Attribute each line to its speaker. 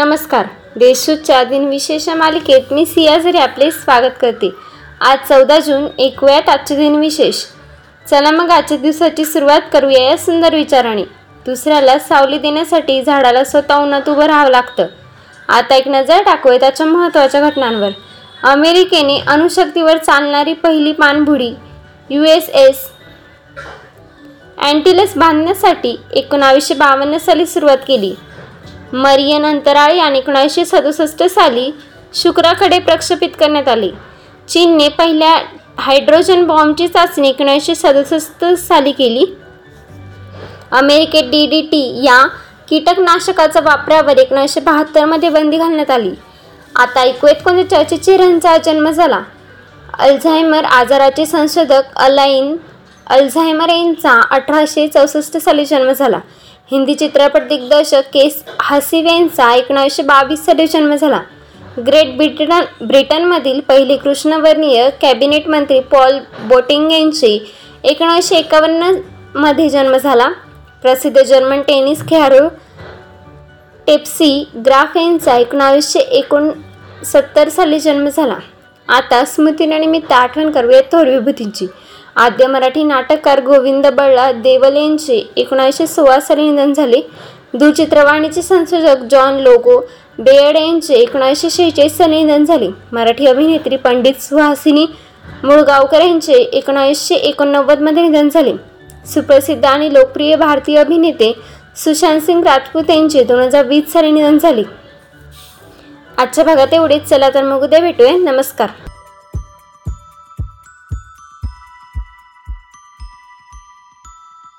Speaker 1: नमस्कार. देशूच्या दिनविशेष मालिकेत मी सियाझरी आपले स्वागत करते. आज चौदा जून ऐकूयात आजचे दिनविशेष चला मग आजच्या दिवसाची सुरुवात करूया या सुंदर विचाराने. दुसऱ्याला सावली देण्यासाठी झाडाला स्वतः उन्हात उभं राहावं लागतं. आता एक नजर टाकूया त्याच्या महत्त्वाच्या घटनांवर. अमेरिकेने अणुशक्तीवर चालणारी पहिली पाणबुडी यू एस एस अँटिलस बांधण्यासाठी एकोणावीसशे बावन्न साली सुरुवात केली. मरियन अंतराळ यान एकोणीसशे सदुसष्ट साली शुक्राकडे प्रक्षेपित करण्यात आले. चीनने पहिल्या हायड्रोजन बॉम्बची चाचणी एकोणीसशे सदुसष्ट साली केली. अमेरिकेत डी डी टी या कीटकनाशकाच्या वापरावर एकोणीसशे बहात्तरमध्ये बंदी घालण्यात आली. आता ऐकूयात कोणत्या चर्चेचे रंचा जन्म झाला. अल्झायमर आजाराचे संशोधक अलाइन अल्झायमर यांचा अठराशे चौसष्ट साली जन्म झाला. हिंदी चित्रपट दिग्दर्शक केस हसीव यांचा एकोणीसशे बावीस साली जन्म झाला. ग्रेट ब्रिटन ब्रिटनमधील पहिले कृष्णवर्णीय कॅबिनेट मंत्री पॉल बोटिंग यांची एकोणीसशे एकावन्नमध्ये जन्म झाला. प्रसिद्ध जर्मन टेनिस खेळाडू टेप्सी ग्राफ यांचा एकोणावीसशे एकोणसत्तर साली जन्म झाला. आता स्मृतीनिमित्त आठवण करूया थोर विभूतींची. आद्य मराठी नाटककार गोविंद बळला देवल यांचे एकोणीसशे सोळा साली निधन झाले. दूरचित्रवाणीचे संशोधक जॉन लोगो बेयड यांचे एकोणीसशे शेहेचाळीस साली निधन झाले. मराठी अभिनेत्री पंडित सुहासिनी मुळगावकर यांचे एकोणीसशे एकोणनव्वदमध्ये निधन झाले. सुप्रसिद्ध आणि लोकप्रिय भारतीय अभिनेते सुशांत सिंग राजपूत यांचे दोन हजार वीस साली निधन झाले. आजच्या भागात एवढेच. चला तर मग उद्या भेटूया. नमस्कार.